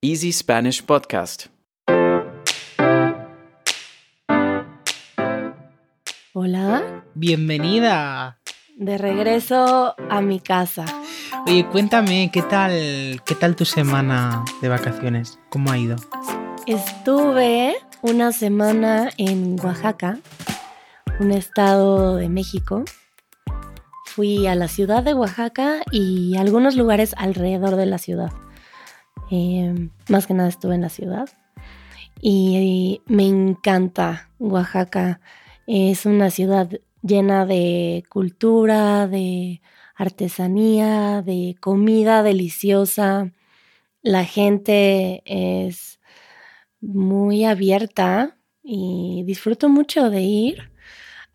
Easy Spanish Podcast. Hola, Bienvenida. de regreso a mi casa. Oye, cuéntame, ¿qué tal, qué tal tu semana de vacaciones? ¿Cómo ha ido? Estuve una semana en Oaxaca, un estado de México. Fui a la ciudad de Oaxaca y a algunos lugares alrededor de la ciudad. Eh, más que nada estuve en la ciudad. Y me encanta Oaxaca. Es una ciudad llena de cultura, de artesanía, de comida deliciosa. La gente es muy abierta y disfruto mucho de ir.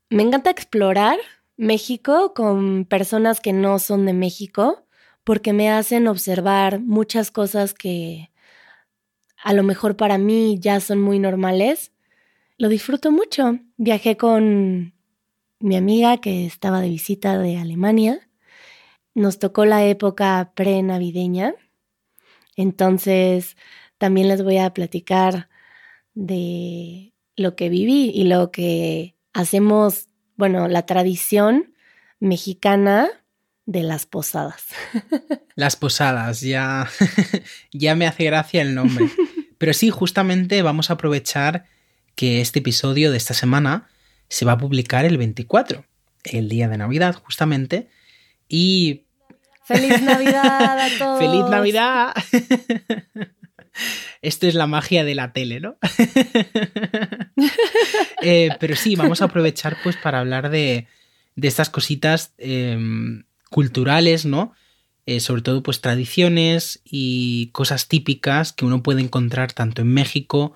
Me encanta explorar México con personas que no son de México porque me hacen observar muchas cosas que a lo mejor para mí ya son muy normales. Lo disfruto mucho. Viajé con mi amiga que estaba de visita de Alemania. Nos tocó la época pre-navideña. Entonces, también les voy a platicar de lo que viví y lo que hacemos, bueno, la tradición mexicana de las posadas. Las posadas, ya, ya me hace gracia el nombre. Pero sí, justamente vamos a aprovechar que este episodio de esta semana se va a publicar el 24, el día de Navidad, justamente. Y ¡Feliz Navidad a todos! ¡Feliz Navidad! Esto es la magia de la tele, ¿no? Eh, pero sí, vamos a aprovechar pues para hablar de, de estas cositas eh, culturales, ¿no? Eh, sobre todo pues tradiciones y cosas típicas que uno puede encontrar tanto en México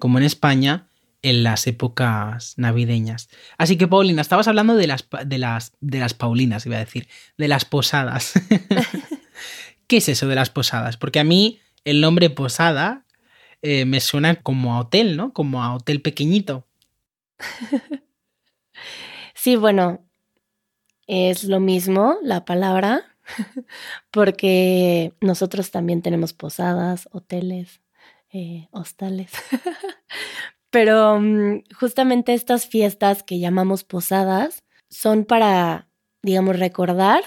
como en España en las épocas navideñas. Así que, Paulina, estabas hablando de las, de las, de las Paulinas, iba a decir, de las posadas. ¿Qué es eso de las posadas? Porque a mí el nombre posada eh, me suena como a hotel, ¿no? Como a hotel pequeñito. Sí, bueno, es lo mismo la palabra, porque nosotros también tenemos posadas, hoteles, eh, hostales. Pero mm, justamente estas fiestas que llamamos posadas son para, digamos, recordar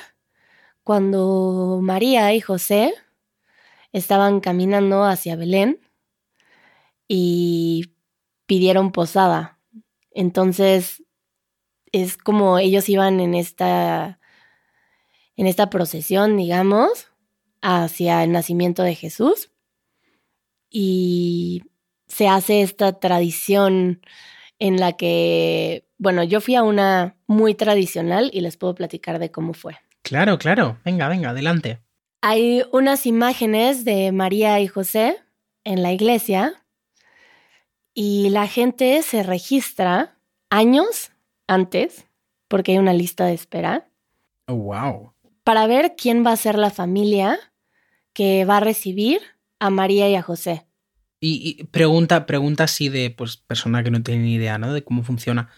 cuando María y José estaban caminando hacia Belén y pidieron posada. Entonces, es como ellos iban en esta en esta procesión, digamos, hacia el nacimiento de Jesús y se hace esta tradición en la que, bueno, yo fui a una muy tradicional y les puedo platicar de cómo fue. Claro, claro. Venga, venga, adelante. Hay unas imágenes de María y José en la iglesia y la gente se registra años antes, porque hay una lista de espera, Oh, wow. para ver quién va a ser la familia que va a recibir a María y a José. Y, y pregunta, pregunta así de pues persona que no tiene ni idea, ¿no? De cómo funciona.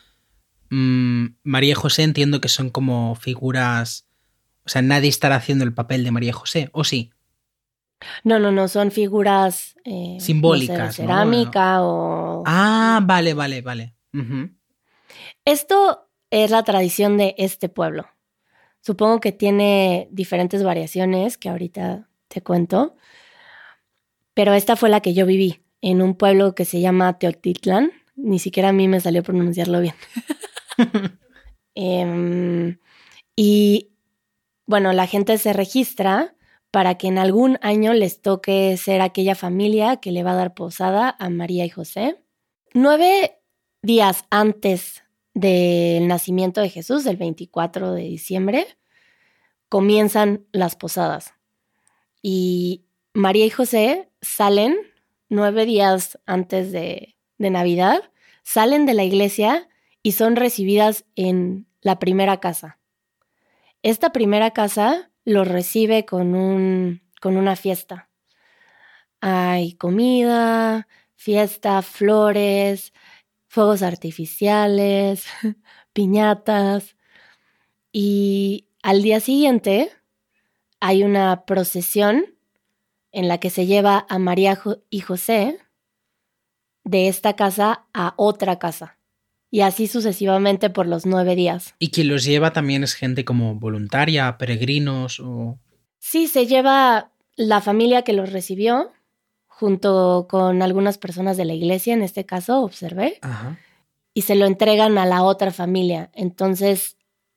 Mm, María y José entiendo que son como figuras. O sea, nadie estará haciendo el papel de María y José, ¿o sí? No, no, no, son figuras eh, no sé, Simbólicas, de ¿no? cerámica o... Ah, vale, vale, vale. Ujú. Esto es la tradición de este pueblo. Supongo que tiene diferentes variaciones que ahorita te cuento, pero esta fue la que yo viví en un pueblo que se llama Teotitlán. Ni siquiera a mí me salió pronunciarlo bien. Em, y bueno, la gente se registra para que en algún año les toque ser aquella familia que le va a dar posada a María y José. Nueve días antes del nacimiento de Jesús, el 24 de diciembre, comienzan las posadas. Y María y José salen nueve días antes de, de Navidad, salen de la iglesia y son recibidas en la primera casa. Esta primera casa los recibe con, un, con una fiesta. Hay comida, fiesta, flores, fuegos artificiales, piñatas. Y al día siguiente hay una procesión en la que se lleva a María y José de esta casa a otra casa. Y así sucesivamente por los nueve días. ¿Y quien los lleva también es gente como voluntaria, peregrinos o...? Sí, se lleva la familia que los recibió, junto con algunas personas de la iglesia, en este caso, observé, y se lo entregan a la otra familia. Entonces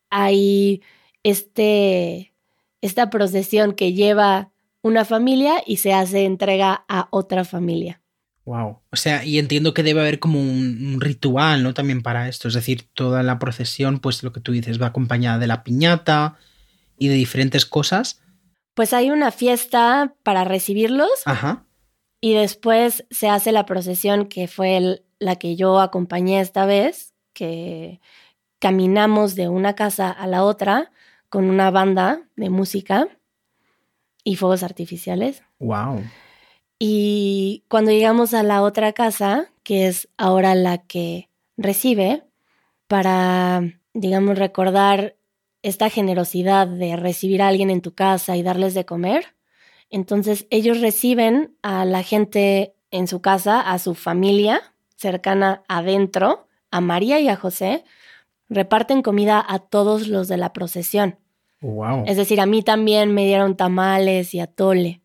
hay este, esta procesión que lleva una familia y se hace entrega a otra familia. Wow. O sea, y entiendo que debe haber como un, ritual, ¿no? También para esto. Es decir, toda la procesión, pues lo que tú dices, va acompañada de la piñata y de diferentes cosas. Pues hay una fiesta para recibirlos. Ajá. Y después se hace la procesión que fue la que yo acompañé esta vez, que caminamos de una casa a la otra con una banda de música y fuegos artificiales. Wow. Y cuando llegamos a la otra casa, que es ahora la que recibe, para, digamos, recordar esta generosidad de recibir a alguien en tu casa y darles de comer, entonces ellos reciben a la gente en su casa, a su familia cercana adentro, a María y a José, reparten comida a todos los de la procesión. Wow. Es decir, a mí también me dieron tamales y atole.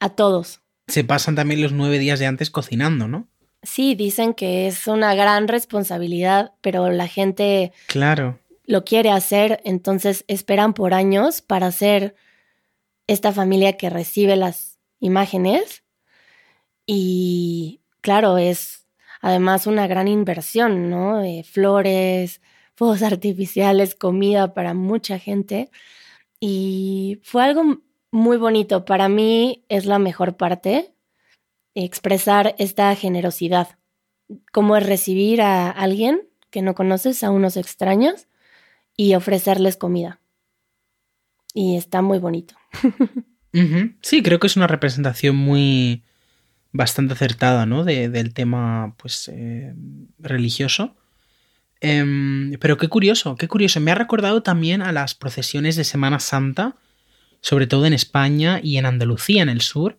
A todos. Se pasan también los nueve días de antes cocinando, ¿no? Sí, dicen que es una gran responsabilidad, pero la gente claro. lo quiere hacer, entonces esperan por años para ser esta familia que recibe las imágenes. Y claro, es además una gran inversión, ¿no? flores, fuegos artificiales, comida para mucha gente. Y fue algo muy bonito. Para mí es la mejor parte, expresar esta generosidad. Cómo es recibir a alguien que no conoces, a unos extraños, y ofrecerles comida. Y está muy bonito. Sí, creo que es una representación muy bastante acertada, ¿no? del tema, pues, eh, religioso. Em, pero qué curioso, qué curioso. Me ha recordado también a las procesiones de Semana Santa, sobre todo en España y en Andalucía, en el sur.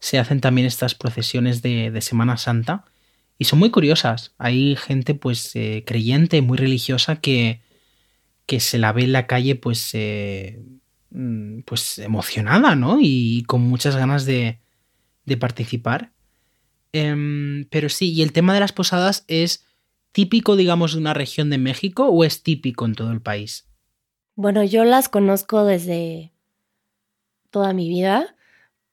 Se hacen también estas procesiones de, Semana Santa y son muy curiosas. Hay gente, pues, eh, creyente, muy religiosa que, que se la ve en la calle, pues, eh, pues emocionada, ¿no? Y con muchas ganas de, de participar. Em, pero sí, y el tema de las posadas es típico, digamos, de una región de México o es típico en todo el país? Bueno, yo las conozco desde toda mi vida,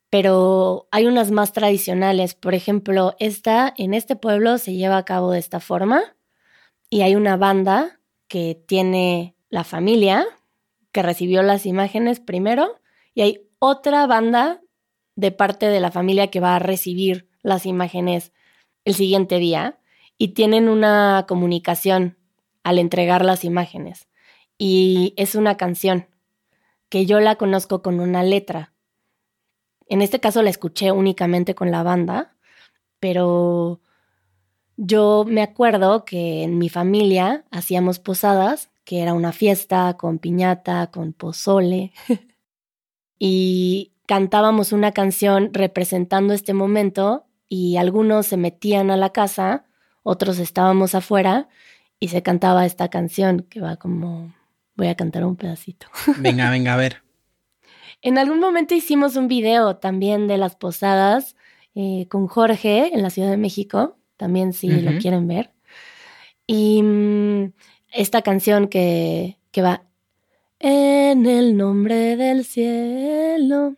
pero hay unas más tradicionales. Por ejemplo, esta en este pueblo se lleva a cabo de esta forma y hay una banda que tiene la familia que recibió las imágenes primero y hay otra banda de parte de la familia que va a recibir las imágenes el siguiente día y tienen una comunicación al entregar las imágenes. Y es una canción que yo la conozco con una letra. En este caso la escuché únicamente con la banda, pero yo me acuerdo que en mi familia hacíamos posadas, que era una fiesta con piñata, con pozole, y cantábamos una canción representando este momento y algunos se metían a la casa otros estábamos afuera y se cantaba esta canción que va como, voy a cantar un pedacito. Venga, venga, a ver. en algún momento hicimos un video también de las posadas eh, con Jorge en la Ciudad de México, también si lo quieren ver. Y mm, esta canción que, que va, en el nombre del cielo,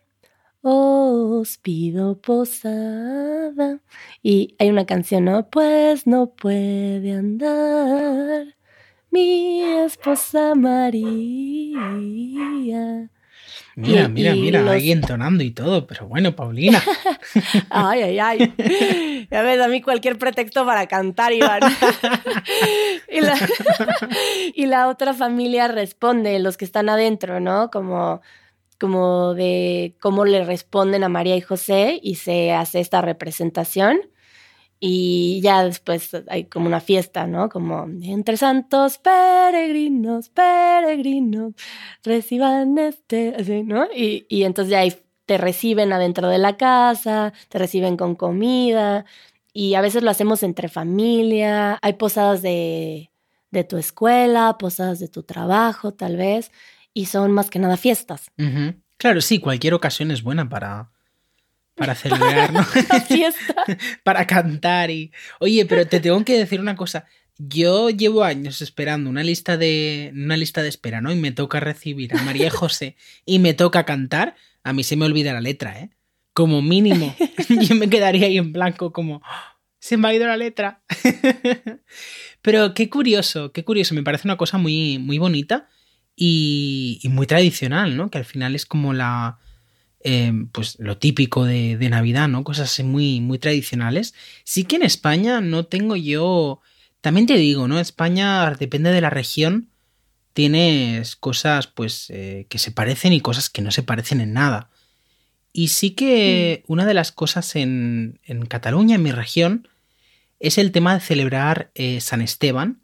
os pido posada. Y hay una canción, ¿no? Pues no puede andar mi esposa María. Mira, mira, mira, ahí entonando y todo, pero bueno, Paulina. ay, ay, ay. Ya ves, a mí cualquier pretexto para cantar, Iván. y, la, y la otra familia responde, los que están adentro, ¿no? Como como de cómo le responden a María y José y se hace esta representación y ya después hay como una fiesta, ¿no? Como entre santos peregrinos, peregrinos, reciban este, así, ¿no? Y, y entonces ya te reciben adentro de la casa, te reciben con comida y a veces lo hacemos entre familia. Hay posadas de, de tu escuela, posadas de tu trabajo tal vez y son más que nada fiestas. Claro, sí, cualquier ocasión es buena para, para celebrar, ¿no? Para cantar y... Oye, pero te tengo que decir una cosa. Yo llevo años esperando una lista de una lista de espera, ¿no? Y me toca recibir a María y José y me toca cantar. A mí se me olvida la letra, ¿eh? Como mínimo. Yo me quedaría ahí en blanco como "Oh, se me ha ido la letra. Pero qué curioso, qué curioso. Me parece una cosa muy, muy bonita y, y muy tradicional, ¿no? Que al final es como la, eh, pues lo típico de, de Navidad, ¿no? Cosas muy, muy tradicionales. Sí que en España no tengo yo. También te digo, ¿no? España depende de la región. Tienes cosas, pues, eh, que se parecen y cosas que no se parecen en nada. Y sí que una de las cosas en, en Cataluña, en mi región, es el tema de celebrar eh, San Esteban,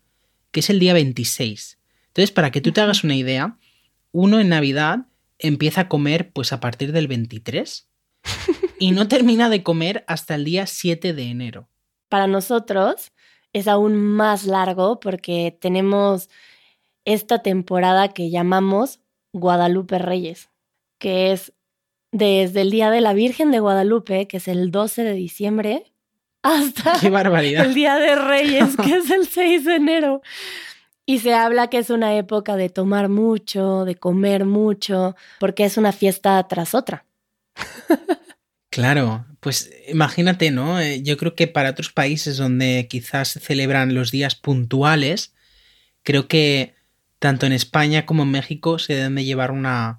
que es el día 26. Entonces, para que tú te hagas una idea, uno en Navidad empieza a comer pues a partir del 23 y no termina de comer hasta el día 7 de enero. Para nosotros es aún más largo porque tenemos esta temporada que llamamos Guadalupe Reyes, que es desde el Día de la Virgen de Guadalupe, que es el 12 de diciembre, hasta ¡Qué barbaridad! el Día de Reyes, que es el 6 de enero. Y se habla que es una época de tomar mucho, de comer mucho, porque es una fiesta tras otra. Claro, pues imagínate, ¿no? Eh, Yo creo que para otros países donde quizás se celebran los días puntuales, creo que tanto en España como en México se deben de llevar una,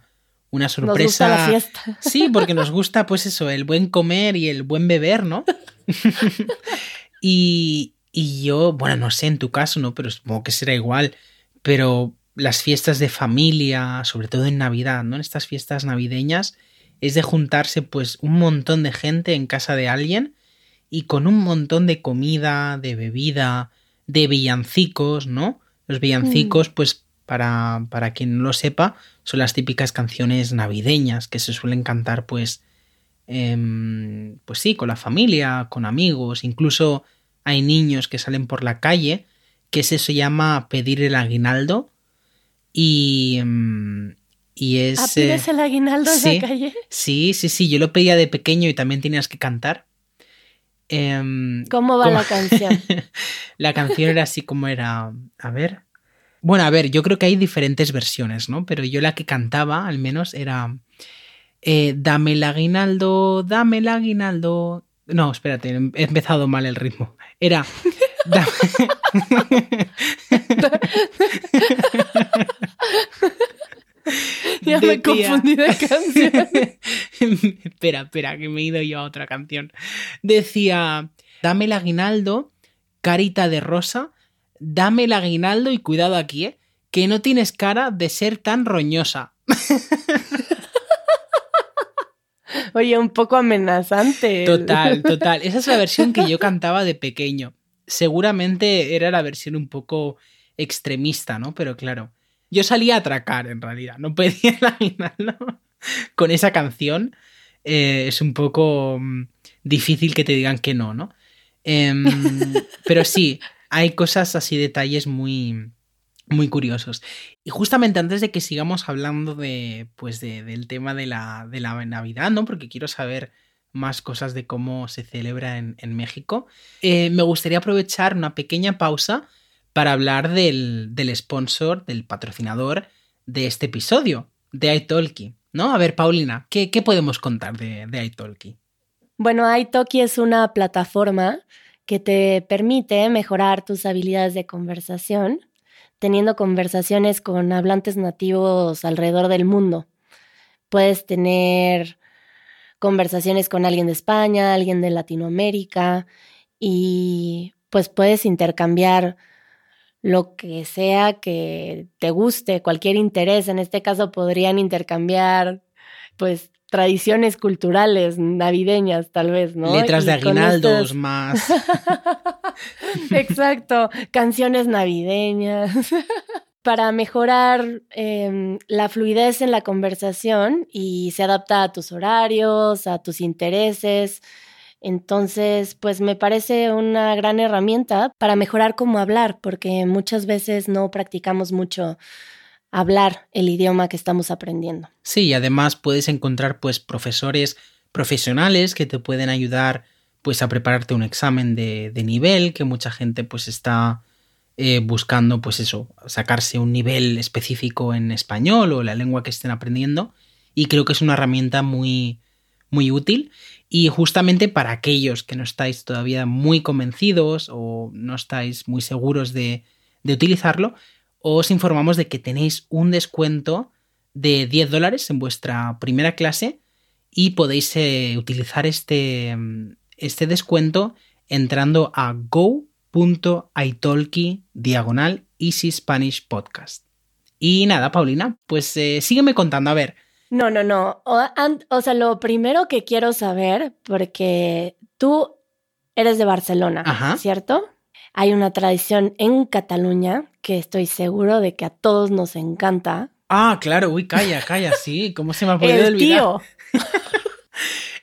una Nos sorpresa. gusta la fiesta. Sí, porque nos gusta, pues eso, el buen comer y el buen beber, ¿no? y, y yo, bueno, no sé en tu caso, ¿no? Pero supongo que será igual. Pero las fiestas de familia, sobre todo en Navidad, ¿no? En estas fiestas navideñas, es de juntarse, pues, un montón de gente en casa de alguien y con un montón de comida, de bebida, de villancicos, ¿no? Los villancicos, pues, para, para quien no lo sepa, son las típicas canciones navideñas que se suelen cantar, pues, em, pues sí, con la familia, con amigos, incluso hay niños que salen por la calle, que eso se llama pedir el aguinaldo y, em, y es... ¿Ah, pides el aguinaldo en sí. la calle? Sí, sí, sí, yo lo pedía de pequeño y también tenías que cantar. Em, ¿Cómo va la canción? la canción era así como era. A ver. Bueno, a ver, yo creo que hay diferentes versiones, ¿no? Pero yo la que cantaba, al menos, era. eh, dame el aguinaldo, dame el aguinaldo. No, espérate, he empezado mal el ritmo. Era. ya me Decía- confundí de canción. espera, espera, que me he ido yo a otra canción. Decía, dame el aguinaldo, carita de rosa, dame el aguinaldo y cuidado aquí, ¿eh? Que no tienes cara de ser tan roñosa. Oye, un poco amenazante. Total, total. Esa es la versión que yo cantaba de pequeño. Seguramente era la versión un poco extremista, ¿no? Pero claro, yo salía a atracar en realidad, no pedía el aguinaldo. Con esa canción eh, es un poco mm, difícil que te digan que no, ¿no? Em, pero sí, hay cosas así, detalles muy, muy curiosos. Y justamente antes de que sigamos hablando de, pues de- del tema de la, de la Navidad, ¿no? Porque quiero saber más cosas de cómo se celebra en, México, eh, me gustaría aprovechar una pequeña pausa para hablar del, del sponsor, del patrocinador de este episodio, de iTalki, ¿no? A ver, Paulina, ¿qué, qué podemos contar de, de? Bueno, iTalki es una plataforma que te permite mejorar tus habilidades de conversación teniendo conversaciones con hablantes nativos alrededor del mundo. Puedes tener conversaciones con alguien de España, alguien de Latinoamérica y pues puedes intercambiar lo que sea que te guste, cualquier interés. En este caso podrían intercambiar pues tradiciones culturales navideñas tal vez, ¿no? Letras de Y aguinaldos estas- más... Exacto, canciones navideñas. para mejorar em, la fluidez en la conversación y se adapta a tus horarios, a tus intereses. Entonces, pues me parece una gran herramienta para mejorar cómo hablar, porque muchas veces no practicamos mucho hablar el idioma que estamos aprendiendo. Sí, y además puedes encontrar pues profesores profesionales que te pueden ayudar pues a prepararte un examen de, de nivel, que mucha gente pues está eh, buscando pues eso, sacarse un nivel específico en español o la lengua que estén aprendiendo y creo que es una herramienta muy muy útil y justamente para aquellos que no estáis todavía muy convencidos o no estáis muy seguros de, de utilizarlo, os informamos de que tenéis un descuento de 10 dólares en vuestra primera clase y podéis eh, utilizar este, este descuento entrando a go.italki diagonal Easy Spanish Podcast. Y nada, Paulina, pues eh, sígueme contando, a ver. No, no, no. O, o, sea, lo primero que quiero saber, porque tú eres de Barcelona, Ajá. ¿cierto? Hay una tradición en Cataluña que estoy seguro de que a todos nos encanta. Ah, claro, uy, calla, calla, sí, ¿cómo se me ha podido El olvidar? tío.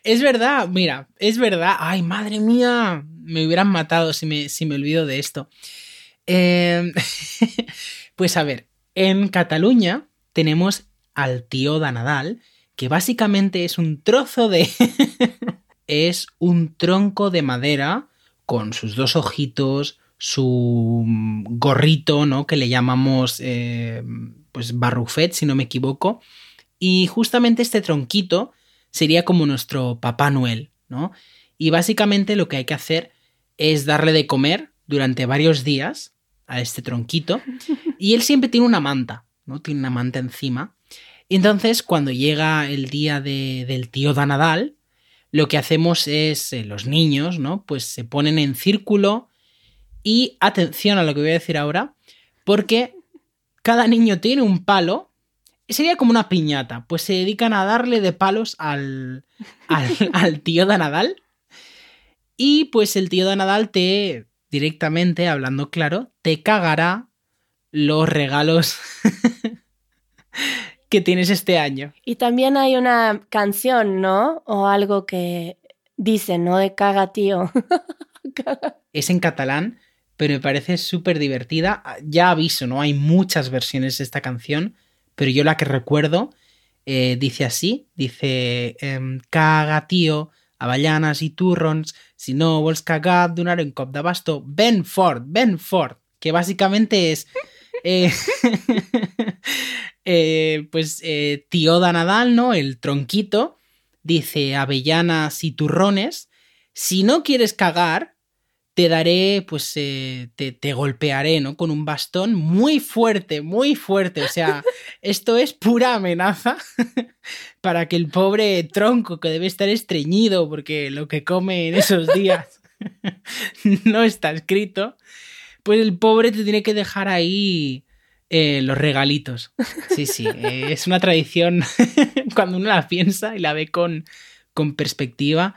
Es verdad, mira, es verdad. Ay, madre mía, me hubieran matado si me, si me olvido de esto. Eh, pues a ver, en Cataluña tenemos al tío de Nadal, que básicamente es un trozo de... es un tronco de madera con sus dos ojitos, su gorrito, ¿no? Que le llamamos, eh, pues, barrufet, si no me equivoco. Y justamente este tronquito sería como nuestro Papá Noel, ¿no? Y básicamente lo que hay que hacer es darle de comer durante varios días a este tronquito y él siempre tiene una manta, ¿no? Tiene una manta encima. Y entonces cuando llega el día de, del tío da Nadal, lo que hacemos es, eh, los niños, ¿no? Pues se ponen en círculo y atención a lo que voy a decir ahora, porque cada niño tiene un palo sería como una piñata, pues se dedican a darle de palos al, al, al tío de Nadal. Y pues el tío de Nadal te, directamente, hablando claro, te cagará los regalos que tienes este año. Y también hay una canción, ¿no? O algo que dice, ¿no? De caga, tío. es en catalán, pero me parece súper divertida. Ya aviso, ¿no? Hay muchas versiones de esta canción pero yo la que recuerdo eh, dice así, dice eh, caga tío, avellanes i turrons, si no vols cagar donar un cop de bastó, ben fort, ben fort, que básicamente es eh, eh, pues eh, tío de Nadal, ¿no? El tronquito, dice avellanas y turrones, si no quieres cagar, te daré, pues eh, te, te, golpearé, ¿no? Con un bastón muy fuerte, muy fuerte. O sea, esto es pura amenaza para que el pobre tronco que debe estar estreñido porque lo que come en esos días no está escrito, pues el pobre te tiene que dejar ahí eh, los regalitos. Sí, sí, eh, es una tradición cuando uno la piensa y la ve con, con perspectiva.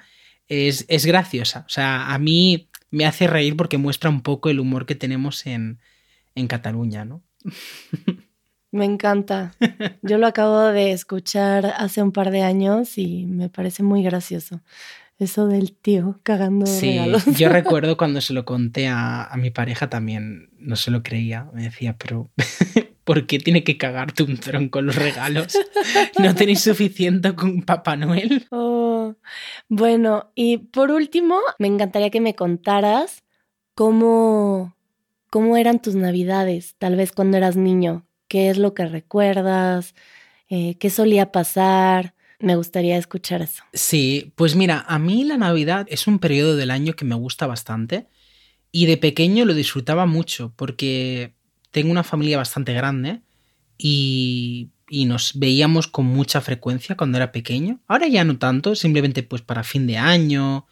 Es, es graciosa. O sea, a mí me hace reír porque muestra un poco el humor que tenemos en, en Cataluña, ¿no? Me encanta. Yo lo acabo de escuchar hace un par de años y me parece muy gracioso. Eso del tío cagando sí, regalos. Yo recuerdo cuando se lo conté a, a, mi pareja también, no se lo creía. Me decía, pero ¿por qué tiene que cagarte un tronco los regalos? ¿No tenéis suficiente con Papá Noel? Oh, bueno, y por último, me encantaría que me contaras cómo, cómo eran tus navidades, tal vez cuando eras niño. ¿Qué es lo que recuerdas? Eh, ¿Qué solía pasar? Me gustaría escuchar eso. Sí, pues mira, a mí la Navidad es un periodo del año que me gusta bastante y de pequeño lo disfrutaba mucho porque tengo una familia bastante grande y, y, nos veíamos con mucha frecuencia cuando era pequeño. Ahora ya no tanto, simplemente pues para fin de año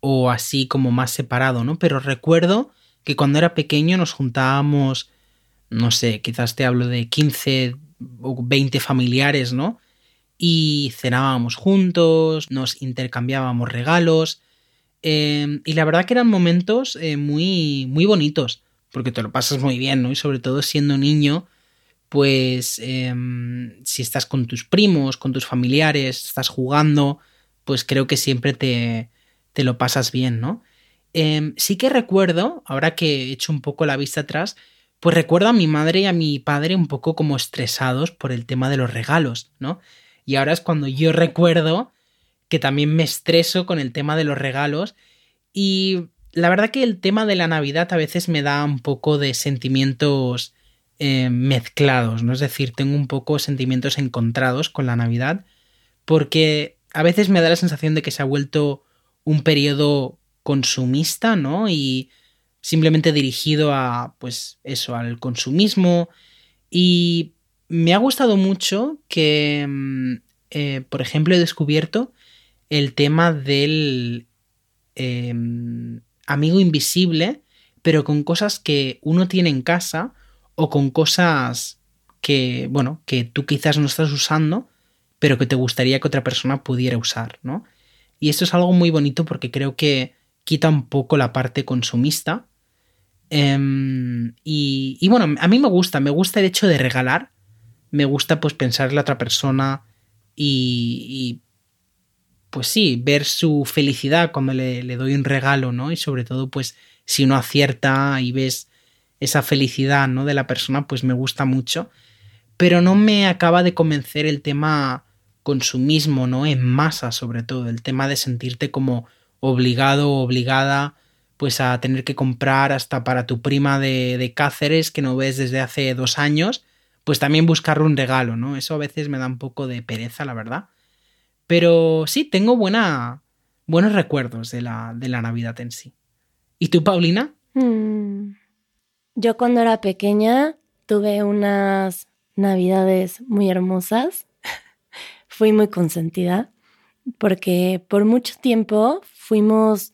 o así como más separado, ¿no? Pero recuerdo que cuando era pequeño nos juntábamos, no sé, quizás te hablo de 15 o 20 familiares, ¿no? Y cenábamos juntos, nos intercambiábamos regalos. Eh, y la verdad que eran momentos eh, muy, muy bonitos porque te lo pasas muy bien, ¿no? Y sobre todo siendo niño, pues em, si estás con tus primos, con tus familiares, estás jugando, pues creo que siempre te, te lo pasas bien, ¿no? Em, sí que recuerdo, ahora que he hecho un poco la vista atrás, pues recuerdo a mi madre y a mi padre un poco como estresados por el tema de los regalos, ¿no? Y ahora es cuando yo recuerdo que también me estreso con el tema de los regalos y la verdad que el tema de la Navidad a veces me da un poco de sentimientos eh, mezclados, ¿no? Es decir, tengo un poco sentimientos encontrados con la Navidad porque a veces me da la sensación de que se ha vuelto un periodo consumista, ¿no? Y simplemente dirigido a, pues eso, al consumismo. Y me ha gustado mucho que, mm, eh, por ejemplo, he descubierto el tema del em, amigo invisible, pero con cosas que uno tiene en casa o con cosas que, bueno, que tú quizás no estás usando, pero que te gustaría que otra persona pudiera usar, ¿no? Y esto es algo muy bonito porque creo que quita un poco la parte consumista Em, y, bueno, a mí me gusta, me gusta el hecho de regalar, me gusta pues pensar en la otra persona y, pues sí, ver su felicidad cuando le, le, doy un regalo, ¿no? Y sobre todo pues si uno acierta y ves esa felicidad, ¿no? De la persona, pues me gusta mucho. Pero no me acaba de convencer el tema consumismo, ¿no? En masa sobre todo, el tema de sentirte como obligado o obligada pues a tener que comprar hasta para tu prima de, Cáceres que no ves desde hace dos años, pues también buscarle un regalo, ¿no? Eso a veces me da un poco de pereza, la verdad. Pero sí, tengo buena, buenos recuerdos de la, de la Navidad en sí. ¿Y tú, Paulina? Mm. Yo cuando era pequeña tuve unas Navidades muy hermosas. Fui muy consentida porque por mucho tiempo fuimos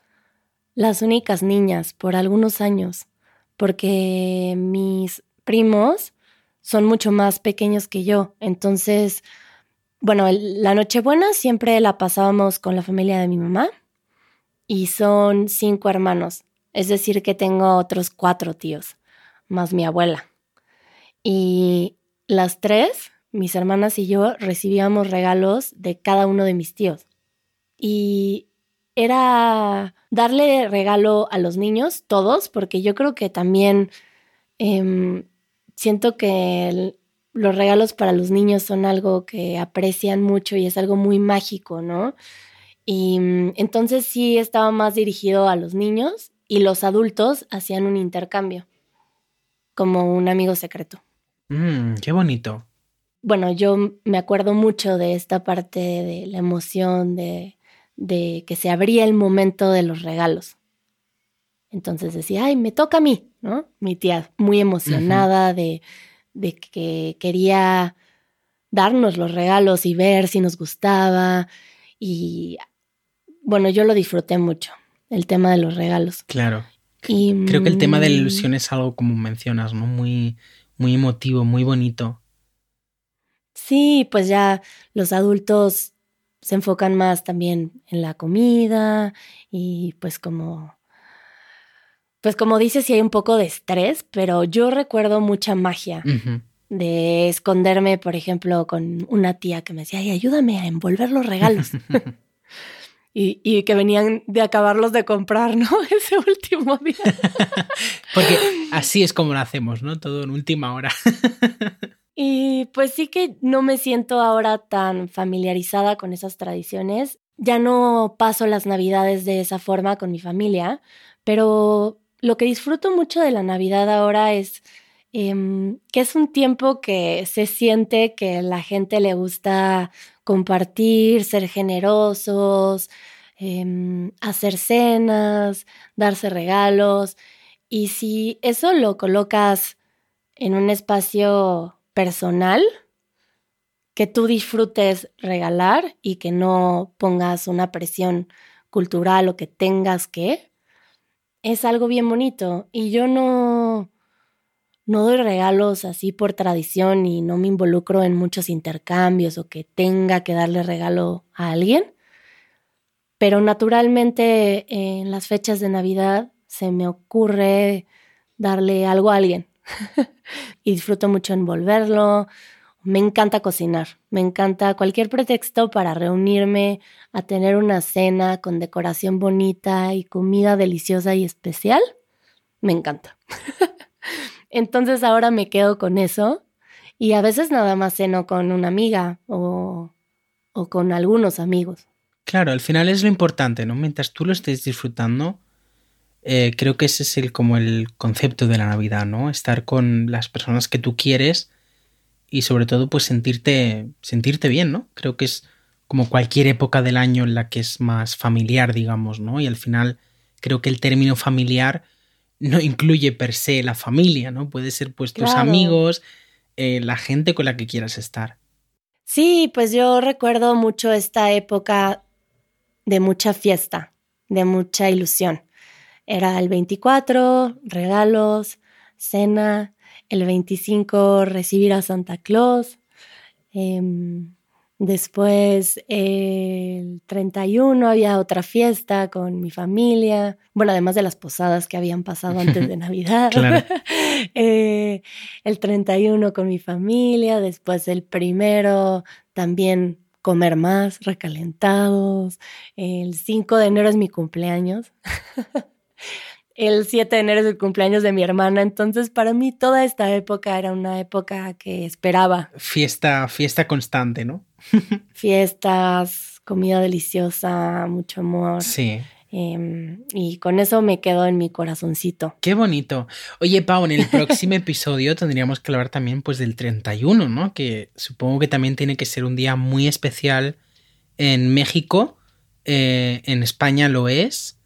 las únicas niñas por algunos años, porque mis primos son mucho más pequeños que yo. Entonces, bueno, la Nochebuena siempre la pasábamos con la familia de mi mamá y son cinco hermanos, es decir, que tengo otros cuatro tíos, más mi abuela. Y las tres, mis hermanas y yo, recibíamos regalos de cada uno de mis tíos. Y era darle regalo a los niños, todos, porque yo creo que también em, siento que los regalos para los niños son algo que aprecian mucho y es algo muy mágico, ¿no? Y mm, entonces sí estaba más dirigido a los niños y los adultos hacían un intercambio, como un amigo secreto. Mm, qué bonito. Bueno, yo me acuerdo mucho de esta parte de la emoción, de de que se abría el momento de los regalos. Entonces decía, ay, me toca a mí, ¿no? Mi tía muy emocionada de, de que quería darnos los regalos y ver si nos gustaba. Y bueno, yo lo disfruté mucho, el tema de los regalos. Claro. Y, Creo que el tema de la ilusión es algo como mencionas, ¿no? Muy, muy emotivo, muy bonito. Sí, pues ya los adultos se enfocan más también en la comida y pues como pues como dices, sí hay un poco de estrés, pero yo recuerdo mucha magia de esconderme, por ejemplo, con una tía que me decía, ay, ayúdame a envolver los regalos. y, y, que venían de acabarlos de comprar, ¿no? Ese último día. Porque así es como lo hacemos, ¿no? Todo en última hora. Y pues sí que no me siento ahora tan familiarizada con esas tradiciones. Ya no paso las navidades de esa forma con mi familia, pero lo que disfruto mucho de la Navidad ahora es em, que es un tiempo que se siente que la gente le gusta compartir, ser generosos, em, hacer cenas, darse regalos. Y si eso lo colocas en un espacio personal que tú disfrutes regalar y que no pongas una presión cultural o que tengas que, es algo bien bonito. Y yo no, no doy regalos así por tradición y no me involucro en muchos intercambios o que tenga que darle regalo a alguien. Pero naturalmente en las fechas de Navidad se me ocurre darle algo a alguien. y disfruto mucho envolverlo. Me encanta cocinar, me encanta cualquier pretexto para reunirme a tener una cena con decoración bonita y comida deliciosa y especial. Me encanta. Entonces ahora me quedo con eso y a veces nada más ceno con una amiga o, o con algunos amigos. Claro, al final es lo importante, ¿no? Mientras tú lo estés disfrutando, eh, creo que ese es el, como el concepto de la Navidad, ¿no? Estar con las personas que tú quieres y sobre todo pues sentirte, sentirte bien, ¿no? Creo que es como cualquier época del año en la que es más familiar, digamos, ¿no? Y al final creo que el término familiar no incluye per se la familia, ¿no? Puede ser pues tus amigos, eh, la gente con la que quieras estar. Sí, pues yo recuerdo mucho esta época de mucha fiesta, de mucha ilusión. Era el 24, regalos, cena, el 25 recibir a Santa Claus, em, después el 31 había otra fiesta con mi familia, bueno, además de las posadas que habían pasado antes de Navidad. Eh, el 31 con mi familia, después el primero también comer más, recalentados. El 5 de enero es mi cumpleaños. el 7 de enero es el cumpleaños de mi hermana, entonces para mí toda esta época era una época que esperaba. Fiesta, fiesta constante, ¿no? Fiestas, comida deliciosa, mucho amor. Sí. Em, y con eso me quedo en mi corazoncito. Qué bonito. Oye, Pau, en el próximo episodio tendríamos que hablar también pues del 31, ¿no? Que supongo que también tiene que ser un día muy especial en México. Eh, en España lo es.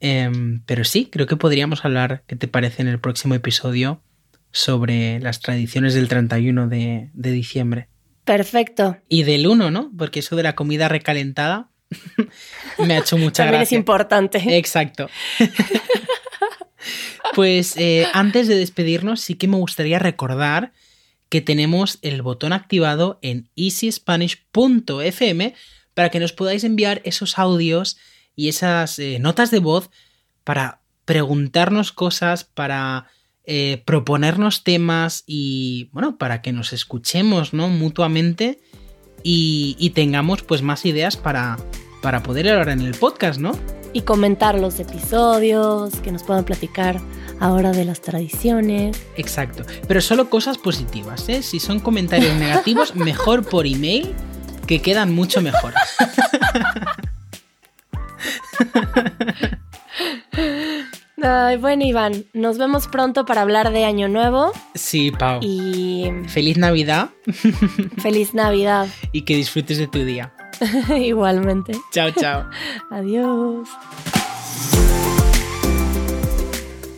Em, pero sí, creo que podríamos hablar, ¿qué te parece en el próximo episodio? sobre las tradiciones del 31 de, de diciembre. Perfecto. Y del 1, ¿no? Porque eso de la comida recalentada me ha hecho mucha También gracia. es importante. Exacto. pues eh, antes de despedirnos, sí que me gustaría recordar que tenemos el botón activado en easyspanish.fm para que nos podáis enviar esos audios y esas eh, notas de voz para preguntarnos cosas, para eh, proponernos temas y, bueno, para que nos escuchemos, ¿no? Mutuamente y, y tengamos pues más ideas para, para poder hablar en el podcast, ¿no? Y comentar los episodios, que nos puedan platicar ahora de las tradiciones. Exacto. Pero solo cosas positivas, ¿eh? Si son comentarios negativos, mejor por email, que quedan mucho mejor. Ay, bueno, Iván, nos vemos pronto para hablar de Año Nuevo. Sí, Pau. Y Feliz Navidad feliz Navidad. y que disfrutes de tu día. Igualmente. Chao, chao. Adiós.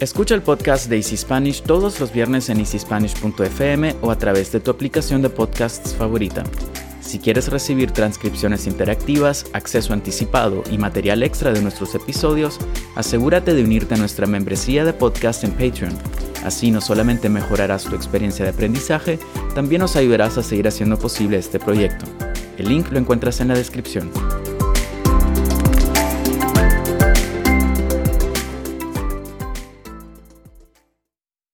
Escucha el podcast de Easy Spanish todos los viernes en easyspanish.fm o a través de tu aplicación de podcasts favorita. Si quieres recibir transcripciones interactivas, acceso anticipado y material extra de nuestros episodios, asegúrate de unirte a nuestra membresía de podcast en Patreon. Así no solamente mejorarás tu experiencia de aprendizaje, también nos ayudarás a seguir haciendo posible este proyecto. El link lo encuentras en la descripción.